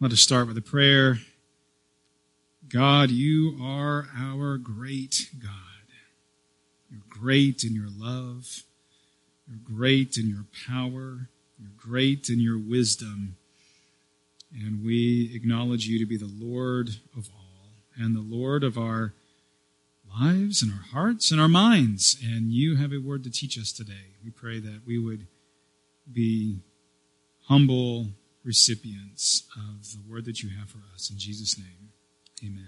Let us start with a prayer. God, you are our great God. You're great in your love. You're great in your power. You're great in your wisdom. And we acknowledge you to be the Lord of all and the Lord of our lives and our hearts and our minds. And you have a word to teach us today. We pray that we would be humble recipients of the word that you have for us. In Jesus' name, amen.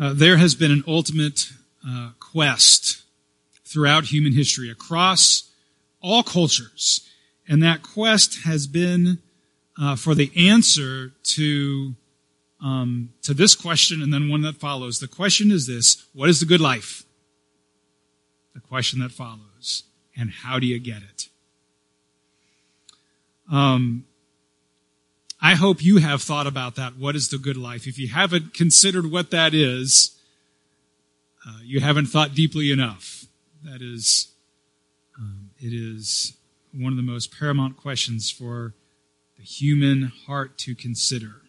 Uh, there has been an ultimate uh, quest throughout human history across all cultures. And that quest has been uh, for the answer to um, to this question and then one that follows. The question is this: What is the good life? The question that follows, and how do you get it? Um, I hope you have thought about that. What is the good life? If you haven't considered what that is, uh, you haven't thought deeply enough. That is, um, it is one of the most paramount questions for the human heart to consider.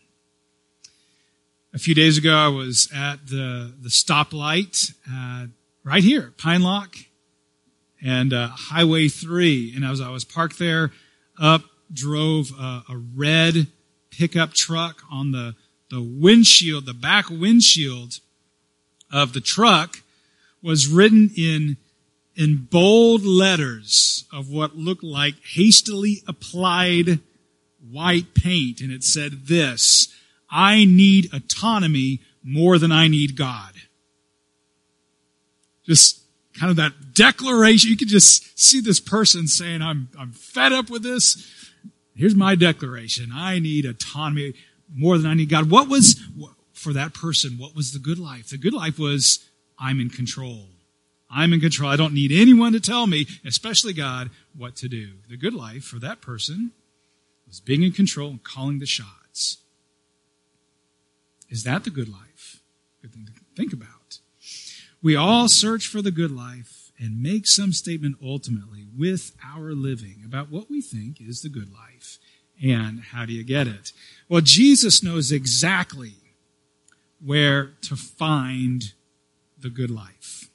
A few days ago, I was at the, the stoplight uh, right here, Pine Lock and uh, Highway 3. And as I was parked there, up drove a, a red pickup truck on the, the windshield, the back windshield of the truck was written in in bold letters of what looked like hastily applied white paint. And it said this, I need autonomy more than I need God. Just kind of that declaration. You could just see this person saying, I'm, I'm fed up with this. Here's my declaration. I need autonomy more than I need God. What was, for that person, what was the good life? The good life was, I'm in control. I'm in control. I don't need anyone to tell me, especially God, what to do. The good life for that person was being in control and calling the shots. Is that the good life? Good thing to think about. We all search for the good life and make some statement ultimately with our living about what we think is the good life and how do you get it. Well, Jesus knows exactly where to find the good life.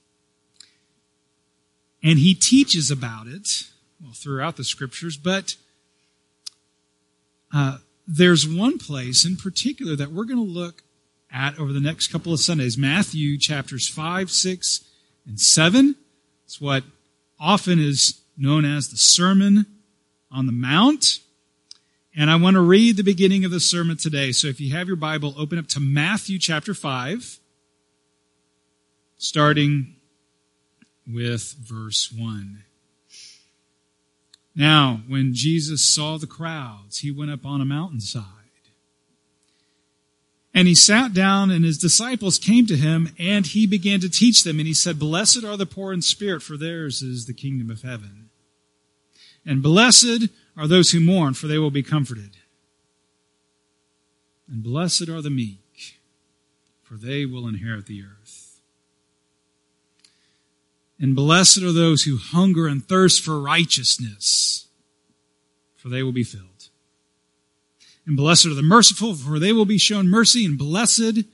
And he teaches about it well, throughout the scriptures, but uh, there's one place in particular that we're going to look at over the next couple of Sundays Matthew chapters 5, 6, and 7. It's what often is known as the Sermon on the Mount. And I want to read the beginning of the sermon today. So if you have your Bible, open up to Matthew chapter 5, starting with verse 1. Now, when Jesus saw the crowds, he went up on a mountainside. And he sat down, and his disciples came to him, and he began to teach them. And he said, Blessed are the poor in spirit, for theirs is the kingdom of heaven. And blessed are those who mourn, for they will be comforted. And blessed are the meek, for they will inherit the earth. And blessed are those who hunger and thirst for righteousness, for they will be filled. And blessed are the merciful, for they will be shown mercy. And blessed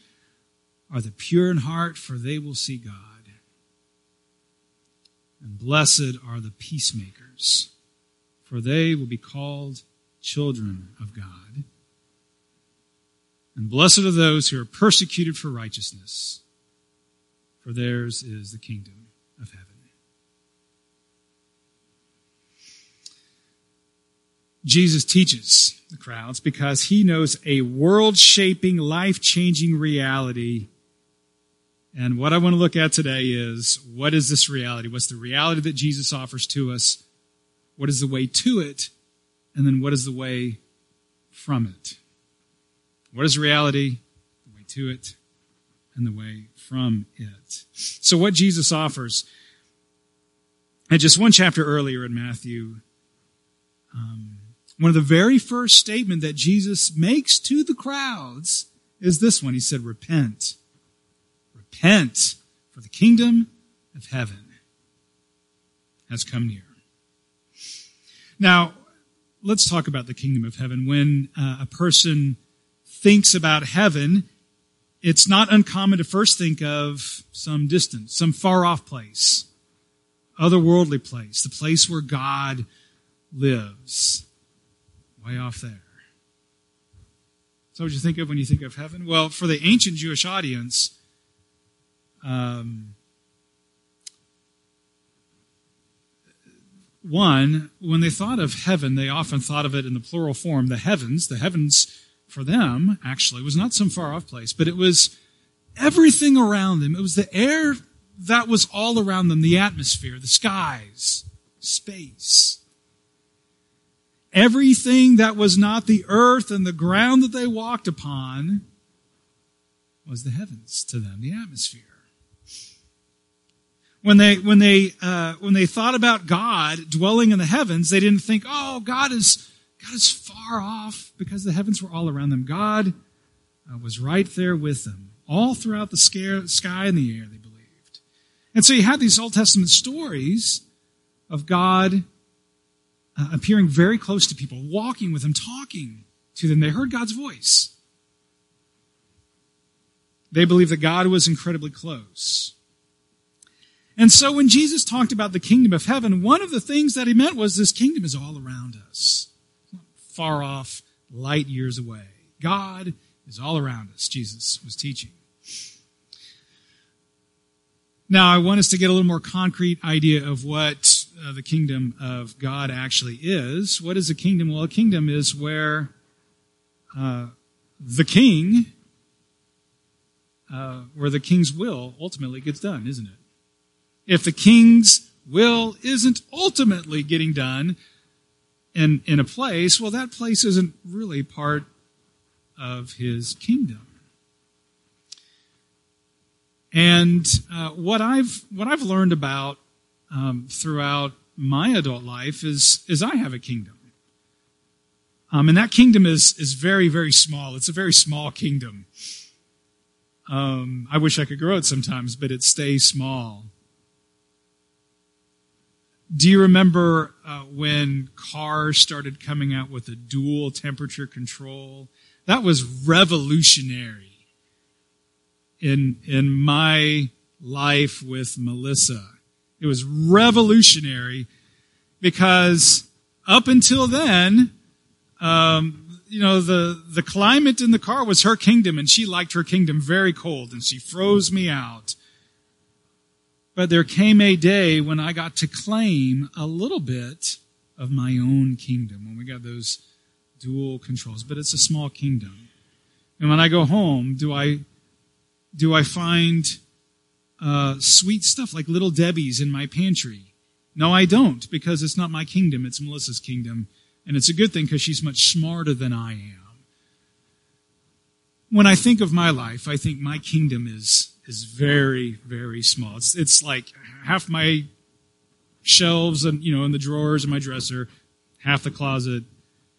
are the pure in heart, for they will see God. And blessed are the peacemakers, for they will be called children of God. And blessed are those who are persecuted for righteousness, for theirs is the kingdom of heaven. Jesus teaches the crowds because he knows a world shaping, life changing reality. And what I want to look at today is what is this reality? What's the reality that Jesus offers to us? What is the way to it? And then what is the way from it? What is reality? The way to it and the way from it. So, what Jesus offers, and just one chapter earlier in Matthew, um, one of the very first statement that Jesus makes to the crowds is this one. He said, Repent. Repent for the kingdom of heaven has come near. Now, let's talk about the kingdom of heaven. When uh, a person thinks about heaven, it's not uncommon to first think of some distance, some far off place, otherworldly place, the place where God lives, way off there. So, what do you think of when you think of heaven? Well, for the ancient Jewish audience, um, one, when they thought of heaven, they often thought of it in the plural form. The heavens, the heavens for them, actually, was not some far off place, but it was everything around them. It was the air that was all around them, the atmosphere, the skies, space. Everything that was not the earth and the ground that they walked upon was the heavens to them, the atmosphere. When they, when they, uh, when they thought about God dwelling in the heavens, they didn't think, oh, God is, God is far off because the heavens were all around them. God uh, was right there with them, all throughout the sky and the air, they believed. And so you have these Old Testament stories of God uh, appearing very close to people, walking with them, talking to them. They heard God's voice. They believed that God was incredibly close. And so when Jesus talked about the kingdom of heaven, one of the things that he meant was this kingdom is all around us far off, light years away. God is all around us, Jesus was teaching. Now, I want us to get a little more concrete idea of what uh, the kingdom of God actually is. What is a kingdom? Well, a kingdom is where uh, the king, uh, where the king's will ultimately gets done, isn't it? If the king's will isn't ultimately getting done, in, in a place, well, that place isn't really part of his kingdom. And uh, what I've what I've learned about um, throughout my adult life is is I have a kingdom, um, and that kingdom is is very very small. It's a very small kingdom. Um, I wish I could grow it sometimes, but it stays small. Do you remember uh, when cars started coming out with a dual temperature control? That was revolutionary in, in my life with Melissa. It was revolutionary because up until then, um, you know, the, the climate in the car was her kingdom and she liked her kingdom very cold and she froze me out. But there came a day when I got to claim a little bit of my own kingdom when we got those dual controls. But it's a small kingdom. And when I go home, do I, do I find uh, sweet stuff like little Debbie's in my pantry? No, I don't, because it's not my kingdom, it's Melissa's kingdom. And it's a good thing because she's much smarter than I am. When I think of my life, I think my kingdom is is very, very small. It's, it's like half my shelves and, you know, in the drawers in my dresser, half the closet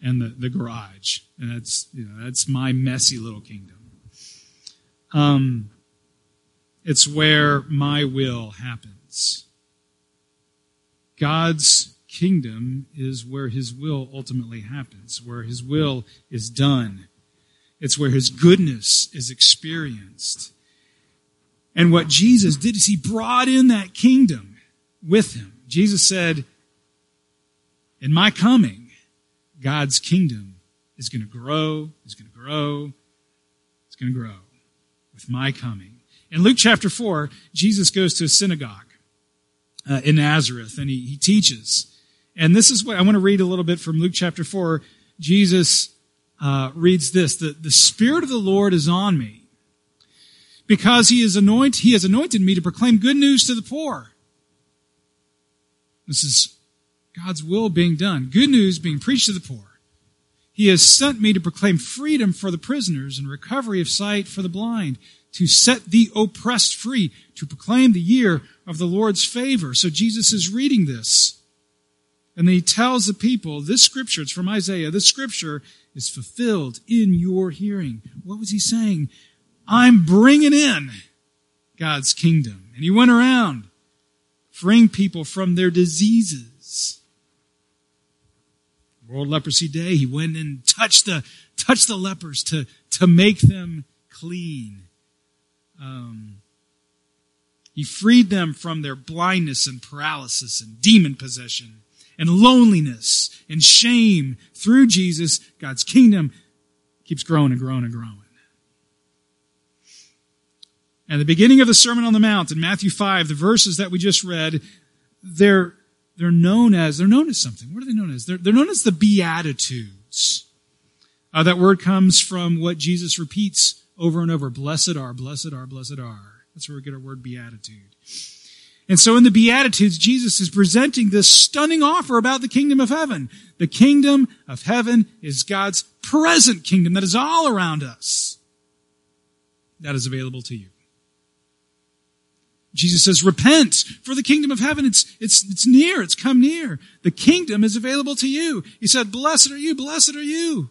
and the, the garage. And that's, you know, that's my messy little kingdom. Um, it's where my will happens. God's kingdom is where his will ultimately happens, where his will is done. It's where his goodness is experienced. And what Jesus did is he brought in that kingdom with him. Jesus said, in my coming, God's kingdom is going to grow, is going to grow, it's going to grow with my coming. In Luke chapter 4, Jesus goes to a synagogue uh, in Nazareth and he, he teaches. And this is what I want to read a little bit from Luke chapter 4. Jesus uh, reads this the, the Spirit of the Lord is on me because he is anointed, he has anointed me to proclaim good news to the poor. This is God's will being done. Good news being preached to the poor. He has sent me to proclaim freedom for the prisoners and recovery of sight for the blind, to set the oppressed free, to proclaim the year of the Lord's favor. So Jesus is reading this. And then he tells the people, this scripture, it's from Isaiah, this scripture is fulfilled in your hearing. What was he saying? I'm bringing in God's kingdom. And he went around freeing people from their diseases. World Leprosy Day, he went and touched the, touched the lepers to, to make them clean. Um, he freed them from their blindness and paralysis and demon possession and loneliness and shame through Jesus. God's kingdom keeps growing and growing and growing. And the beginning of the Sermon on the Mount in Matthew 5, the verses that we just read, they're, they're known as, they're known as something. What are they known as? They're, they're known as the Beatitudes. Uh, that word comes from what Jesus repeats over and over. Blessed are, blessed are, blessed are. That's where we get our word beatitude. And so in the Beatitudes, Jesus is presenting this stunning offer about the kingdom of heaven. The kingdom of heaven is God's present kingdom that is all around us. That is available to you. Jesus says, repent for the kingdom of heaven. It's, it's, it's near. It's come near. The kingdom is available to you. He said, blessed are you. Blessed are you.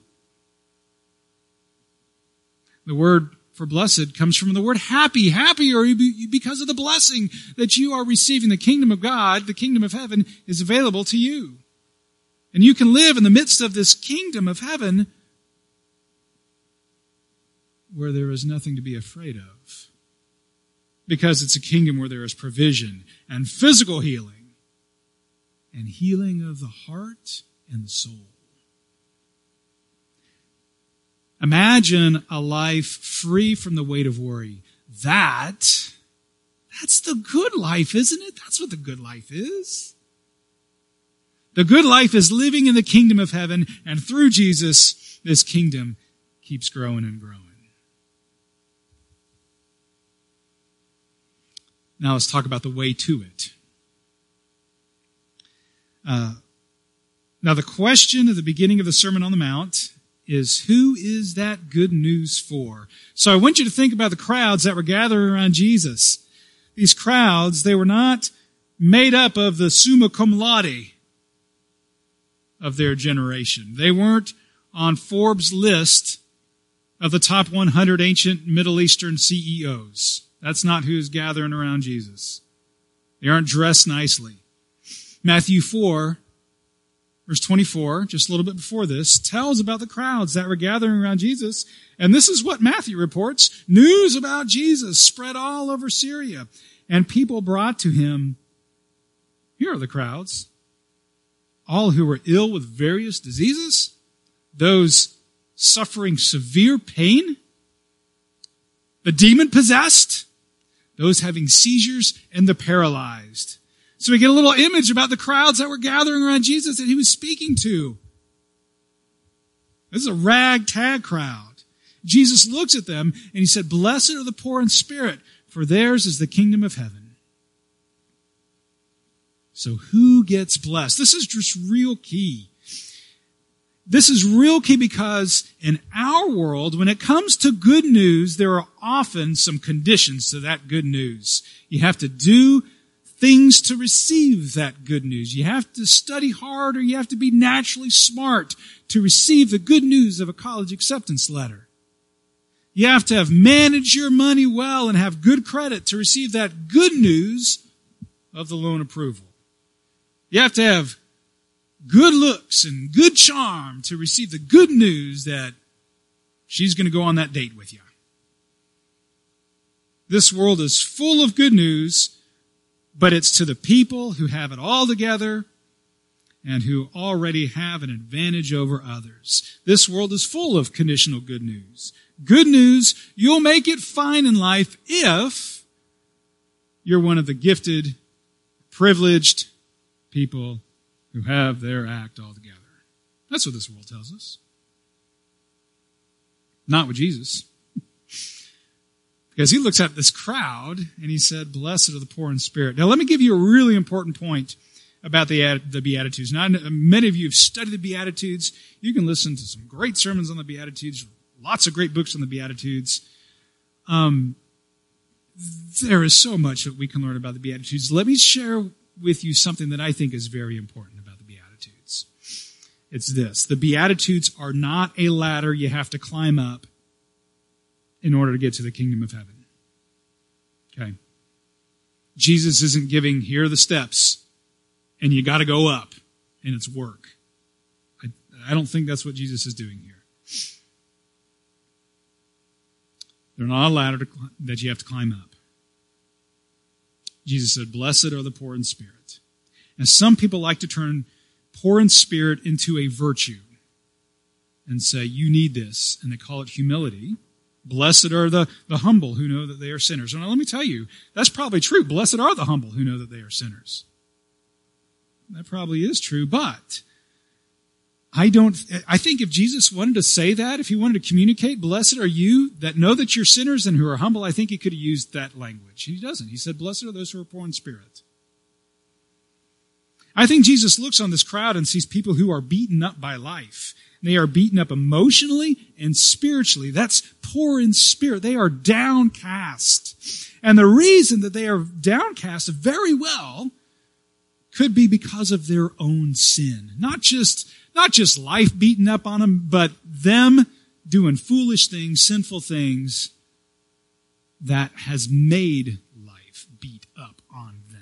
The word for blessed comes from the word happy. Happy are you because of the blessing that you are receiving. The kingdom of God, the kingdom of heaven is available to you. And you can live in the midst of this kingdom of heaven where there is nothing to be afraid of because it's a kingdom where there is provision and physical healing and healing of the heart and the soul. Imagine a life free from the weight of worry. That, that's the good life, isn't it? That's what the good life is. The good life is living in the kingdom of heaven, and through Jesus, this kingdom keeps growing and growing. Now let's talk about the way to it. Uh, now, the question at the beginning of the Sermon on the Mount is who is that good news for? So I want you to think about the crowds that were gathering around Jesus. These crowds, they were not made up of the summa cum laude of their generation. They weren't on Forbes' list of the top 100 ancient Middle Eastern CEOs. That's not who's gathering around Jesus. They aren't dressed nicely. Matthew 4, verse 24, just a little bit before this, tells about the crowds that were gathering around Jesus. And this is what Matthew reports. News about Jesus spread all over Syria. And people brought to him, here are the crowds, all who were ill with various diseases, those suffering severe pain, the demon possessed, those having seizures, and the paralyzed. So we get a little image about the crowds that were gathering around Jesus that he was speaking to. This is a ragtag crowd. Jesus looks at them and he said, Blessed are the poor in spirit, for theirs is the kingdom of heaven. So who gets blessed? This is just real key. This is real key because in our world, when it comes to good news, there are often some conditions to that good news. You have to do things to receive that good news. You have to study hard or you have to be naturally smart to receive the good news of a college acceptance letter. You have to have managed your money well and have good credit to receive that good news of the loan approval. You have to have good looks and good charm to receive the good news that she's going to go on that date with you. This world is full of good news, but it's to the people who have it all together and who already have an advantage over others. This world is full of conditional good news. Good news, you'll make it fine in life if you're one of the gifted, privileged people who have their act all together. That's what this world tells us. Not with Jesus. Because he looks at this crowd and he said, Blessed are the poor in spirit. Now, let me give you a really important point about the, the Beatitudes. Now, many of you have studied the Beatitudes. You can listen to some great sermons on the Beatitudes, lots of great books on the Beatitudes. Um, there is so much that we can learn about the Beatitudes. Let me share with you something that I think is very important. About the Beatitudes. It's this. The Beatitudes are not a ladder you have to climb up in order to get to the kingdom of heaven. Okay? Jesus isn't giving, here are the steps, and you got to go up, and it's work. I, I don't think that's what Jesus is doing here. They're not a ladder to, that you have to climb up. Jesus said, Blessed are the poor in spirit. And some people like to turn poor in spirit into a virtue and say, You need this. And they call it humility. Blessed are the, the humble who know that they are sinners. And let me tell you, that's probably true. Blessed are the humble who know that they are sinners. That probably is true, but I don't, I think if Jesus wanted to say that, if he wanted to communicate, blessed are you that know that you're sinners and who are humble, I think he could have used that language. He doesn't. He said, blessed are those who are poor in spirit. I think Jesus looks on this crowd and sees people who are beaten up by life. They are beaten up emotionally and spiritually. That's poor in spirit. They are downcast. And the reason that they are downcast very well could be because of their own sin. Not just not just life beaten up on them, but them doing foolish things, sinful things that has made life beat up on them.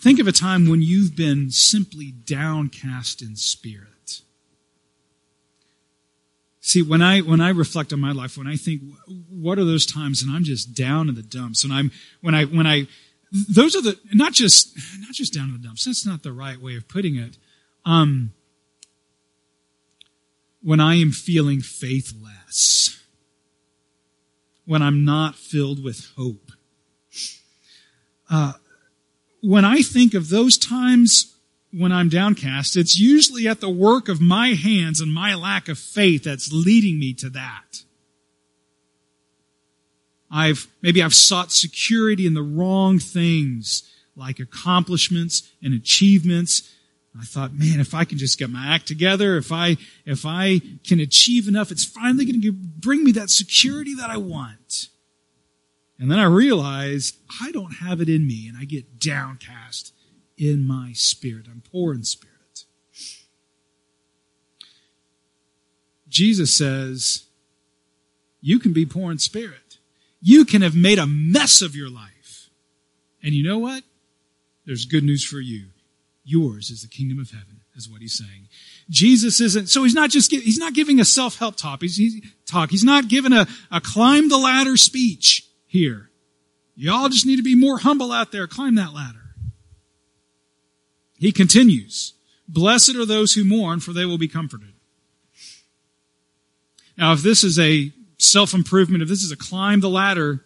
Think of a time when you've been simply downcast in spirit. See, when I when I reflect on my life, when I think, what are those times, and I'm just down in the dumps, and I'm when I when I those are the not just not just down in the dumps. That's not the right way of putting it. Um, when I am feeling faithless, when I'm not filled with hope, uh, when I think of those times when I'm downcast, it's usually at the work of my hands and my lack of faith that's leading me to that. I've, maybe I've sought security in the wrong things, like accomplishments and achievements. I thought, man, if I can just get my act together, if I, if I can achieve enough, it's finally going to bring me that security that I want. And then I realized I don't have it in me and I get downcast in my spirit. I'm poor in spirit. Jesus says, you can be poor in spirit. You can have made a mess of your life. And you know what? There's good news for you. Yours is the kingdom of heaven, is what he's saying. Jesus isn't, so he's not just, he's not giving a self-help talk. He's, he's, talk. He's not giving a, a climb the ladder speech here. Y'all just need to be more humble out there. Climb that ladder. He continues, blessed are those who mourn, for they will be comforted. Now, if this is a self improvement, if this is a climb the ladder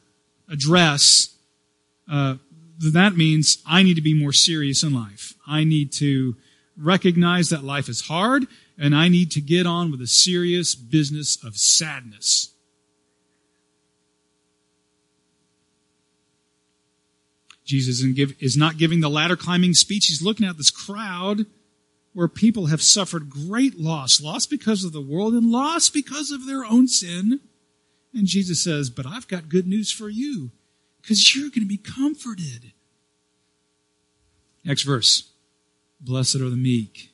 address, uh, that means I need to be more serious in life. I need to recognize that life is hard, and I need to get on with the serious business of sadness. Jesus is not giving the ladder climbing speech. He's looking at this crowd where people have suffered great loss, loss because of the world and loss because of their own sin. And Jesus says, But I've got good news for you because you're going to be comforted. Next verse Blessed are the meek,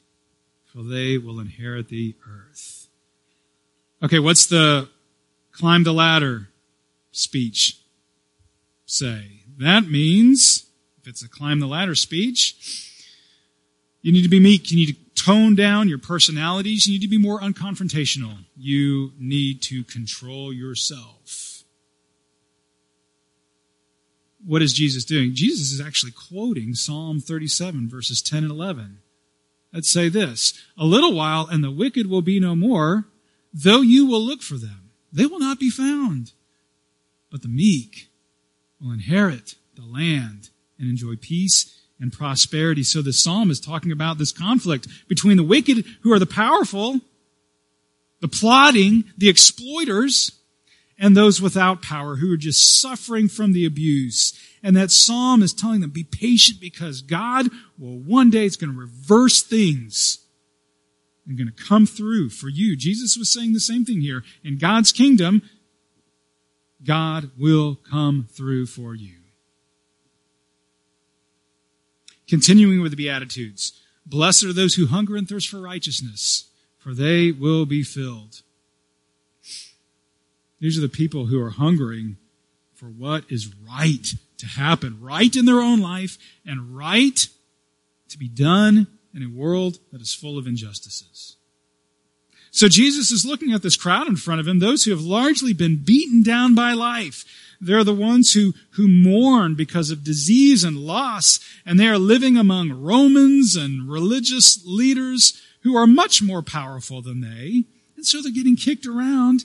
for they will inherit the earth. Okay, what's the climb the ladder speech say? That means, if it's a climb the ladder speech, you need to be meek. You need to tone down your personalities. You need to be more unconfrontational. You need to control yourself. What is Jesus doing? Jesus is actually quoting Psalm 37, verses 10 and 11. Let's say this A little while, and the wicked will be no more, though you will look for them. They will not be found. But the meek will inherit the land and enjoy peace and prosperity. So the psalm is talking about this conflict between the wicked who are the powerful, the plotting, the exploiters, and those without power who are just suffering from the abuse. And that psalm is telling them, be patient because God will one day, it's going to reverse things and going to come through for you. Jesus was saying the same thing here. In God's kingdom, God will come through for you. Continuing with the Beatitudes. Blessed are those who hunger and thirst for righteousness, for they will be filled. These are the people who are hungering for what is right to happen, right in their own life, and right to be done in a world that is full of injustices. So Jesus is looking at this crowd in front of him, those who have largely been beaten down by life. They're the ones who, who mourn because of disease and loss, and they are living among Romans and religious leaders who are much more powerful than they. And so they're getting kicked around,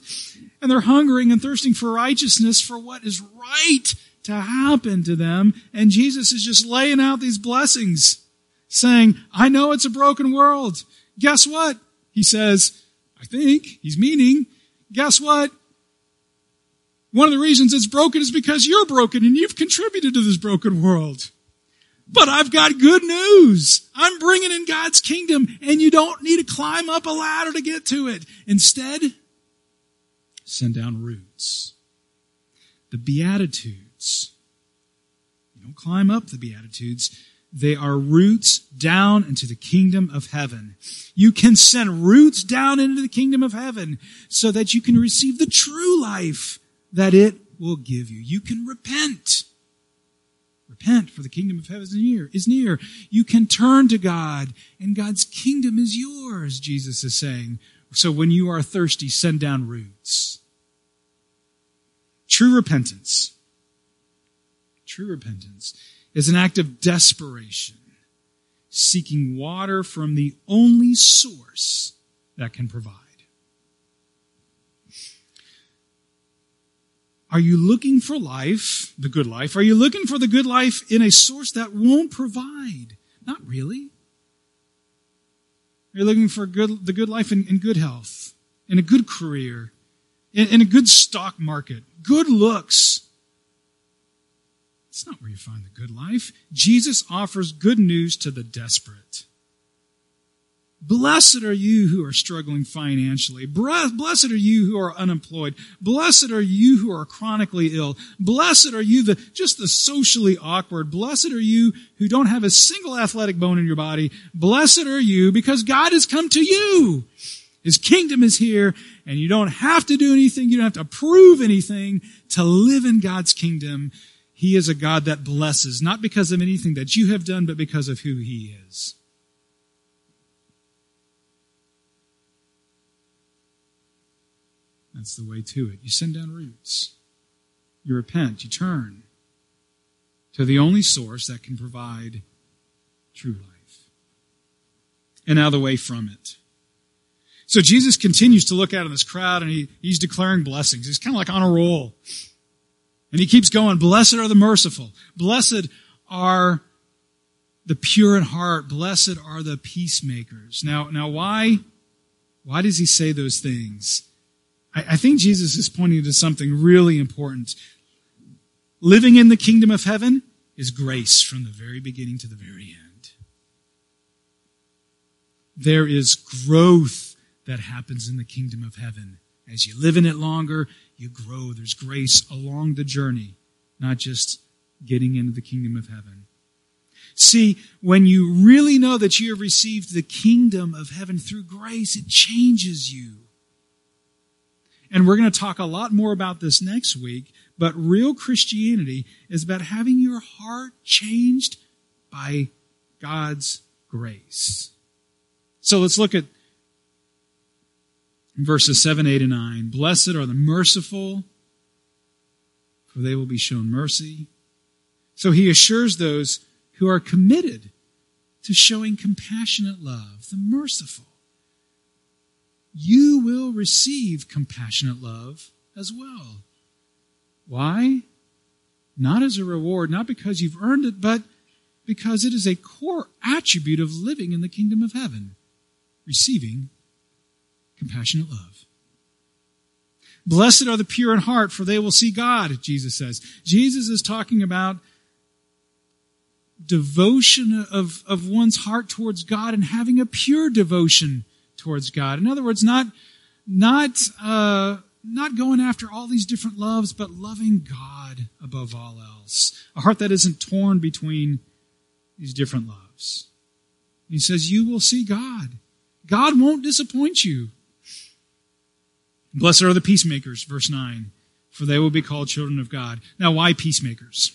and they're hungering and thirsting for righteousness for what is right to happen to them. And Jesus is just laying out these blessings, saying, I know it's a broken world. Guess what? He says, I think he's meaning, guess what? One of the reasons it's broken is because you're broken and you've contributed to this broken world. But I've got good news. I'm bringing in God's kingdom and you don't need to climb up a ladder to get to it. Instead, send down roots. The Beatitudes. You don't climb up the Beatitudes. They are roots down into the kingdom of heaven. You can send roots down into the kingdom of heaven so that you can receive the true life that it will give you. You can repent. Repent for the kingdom of heaven is near, is near. You can turn to God and God's kingdom is yours, Jesus is saying. So when you are thirsty, send down roots. True repentance. True repentance is an act of desperation, seeking water from the only source that can provide. Are you looking for life, the good life? Are you looking for the good life in a source that won't provide? Not really. Are you looking for good, the good life in, in good health, in a good career, in, in a good stock market, good looks, that's not where you find the good life. Jesus offers good news to the desperate. Blessed are you who are struggling financially. Blessed are you who are unemployed. Blessed are you who are chronically ill. Blessed are you, the, just the socially awkward. Blessed are you who don't have a single athletic bone in your body. Blessed are you because God has come to you. His kingdom is here and you don't have to do anything. You don't have to prove anything to live in God's kingdom. He is a God that blesses, not because of anything that you have done, but because of who He is. That's the way to it. You send down roots. You repent. You turn to the only source that can provide true life. And now the way from it. So Jesus continues to look out in this crowd and he, he's declaring blessings. He's kind of like on a roll. And he keeps going, blessed are the merciful. Blessed are the pure in heart. Blessed are the peacemakers. Now, now why, why does he say those things? I, I think Jesus is pointing to something really important. Living in the kingdom of heaven is grace from the very beginning to the very end. There is growth that happens in the kingdom of heaven. As you live in it longer, you grow. There's grace along the journey, not just getting into the kingdom of heaven. See, when you really know that you have received the kingdom of heaven through grace, it changes you. And we're going to talk a lot more about this next week, but real Christianity is about having your heart changed by God's grace. So let's look at verses 7, 8, and 9. Blessed are the merciful, for they will be shown mercy. So he assures those who are committed to showing compassionate love, the merciful. You will receive compassionate love as well. Why? Not as a reward, not because you've earned it, but because it is a core attribute of living in the kingdom of heaven, receiving compassionate love. Blessed are the pure in heart, for they will see God, Jesus says. Jesus is talking about devotion of, of one's heart towards God and having a pure devotion towards God. In other words, not, not, uh, not going after all these different loves, but loving God above all else. A heart that isn't torn between these different loves. He says, You will see God. God won't disappoint you. Blessed are the peacemakers, verse 9, for they will be called children of God. Now, why peacemakers?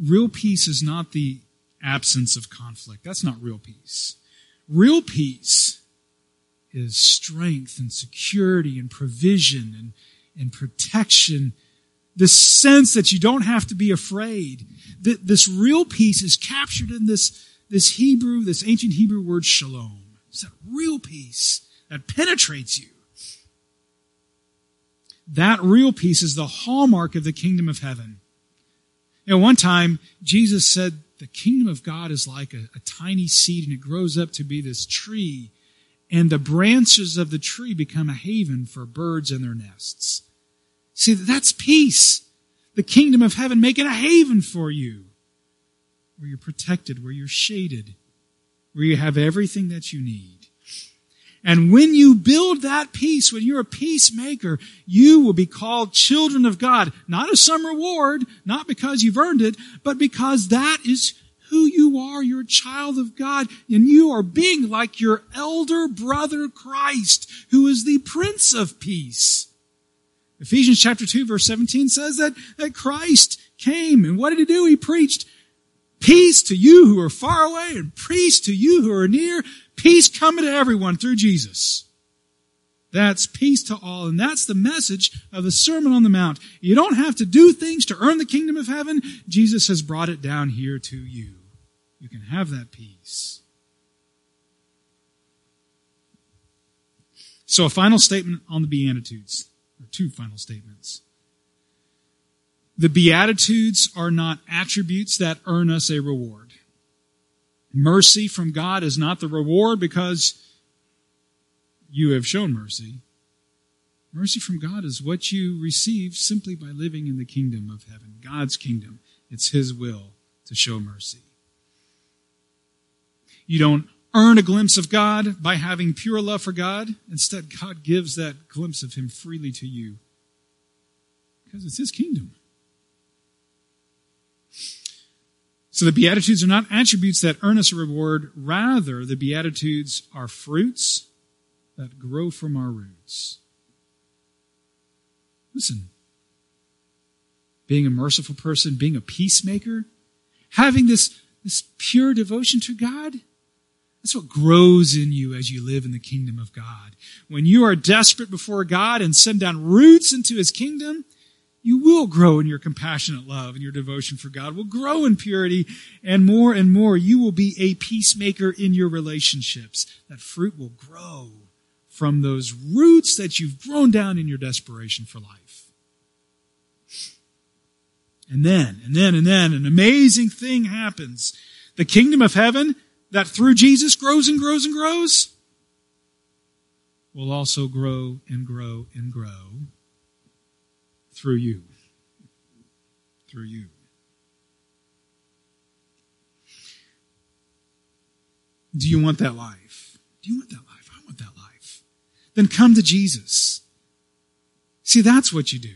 Real peace is not the absence of conflict. That's not real peace. Real peace is strength and security and provision and, and protection. The sense that you don't have to be afraid. This real peace is captured in this, this Hebrew, this ancient Hebrew word shalom. It's that real peace that penetrates you. That real peace is the hallmark of the kingdom of heaven. You know, one time Jesus said the kingdom of God is like a, a tiny seed and it grows up to be this tree and the branches of the tree become a haven for birds and their nests. See, that's peace. The kingdom of heaven making a haven for you where you're protected, where you're shaded, where you have everything that you need. And when you build that peace, when you're a peacemaker, you will be called children of God. Not as some reward, not because you've earned it, but because that is who you are. You're a child of God and you are being like your elder brother Christ, who is the Prince of Peace. Ephesians chapter 2 verse 17 says that, that Christ came and what did he do? He preached peace to you who are far away and peace to you who are near. Peace coming to everyone through Jesus. That's peace to all. And that's the message of the Sermon on the Mount. You don't have to do things to earn the kingdom of heaven. Jesus has brought it down here to you. You can have that peace. So a final statement on the Beatitudes, or two final statements. The Beatitudes are not attributes that earn us a reward. Mercy from God is not the reward because you have shown mercy. Mercy from God is what you receive simply by living in the kingdom of heaven, God's kingdom. It's His will to show mercy. You don't earn a glimpse of God by having pure love for God. Instead, God gives that glimpse of Him freely to you because it's His kingdom. So the Beatitudes are not attributes that earn us a reward. Rather, the Beatitudes are fruits that grow from our roots. Listen, being a merciful person, being a peacemaker, having this, this pure devotion to God, that's what grows in you as you live in the kingdom of God. When you are desperate before God and send down roots into his kingdom, you will grow in your compassionate love and your devotion for God will grow in purity and more and more you will be a peacemaker in your relationships. That fruit will grow from those roots that you've grown down in your desperation for life. And then, and then, and then an amazing thing happens. The kingdom of heaven that through Jesus grows and grows and grows will also grow and grow and grow through you. Through you. Do you want that life? Do you want that life? I want that life. Then come to Jesus. See, that's what you do.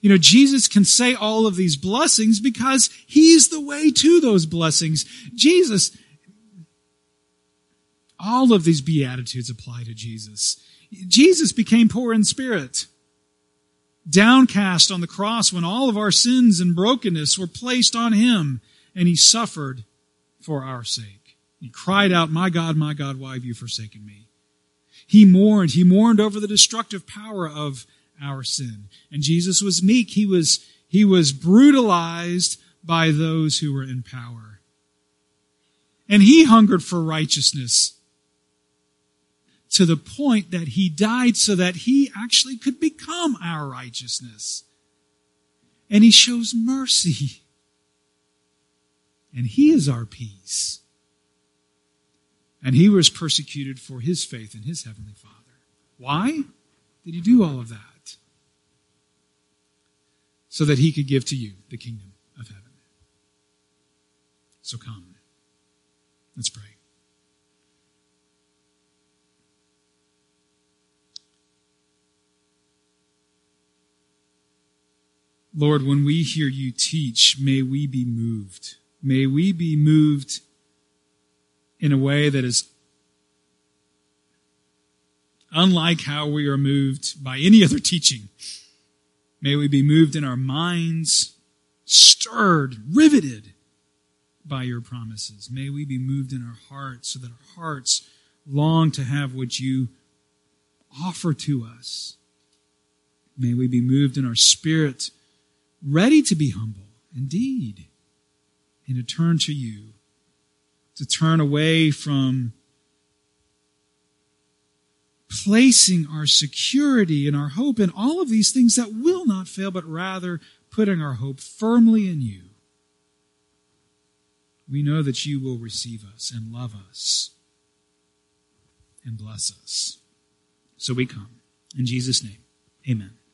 You know, Jesus can say all of these blessings because He's the way to those blessings. Jesus, all of these Beatitudes apply to Jesus. Jesus became poor in spirit downcast on the cross when all of our sins and brokenness were placed on him and he suffered for our sake. He cried out, My God, my God, why have you forsaken me? He mourned. He mourned over the destructive power of our sin. And Jesus was meek. He was, he was brutalized by those who were in power. And he hungered for righteousness to the point that he died so that he actually could become our righteousness. And he shows mercy. And he is our peace. And he was persecuted for his faith in his heavenly Father. Why did he do all of that? So that he could give to you the kingdom of heaven. So come. Let's pray. Lord, when we hear you teach, may we be moved. May we be moved in a way that is unlike how we are moved by any other teaching. May we be moved in our minds, stirred, riveted by your promises. May we be moved in our hearts so that our hearts long to have what you offer to us. May we be moved in our spirit, ready to be humble, indeed, and to turn to you, to turn away from placing our security and our hope in all of these things that will not fail, but rather putting our hope firmly in you. We know that you will receive us and love us and bless us. So we come. In Jesus' name, amen.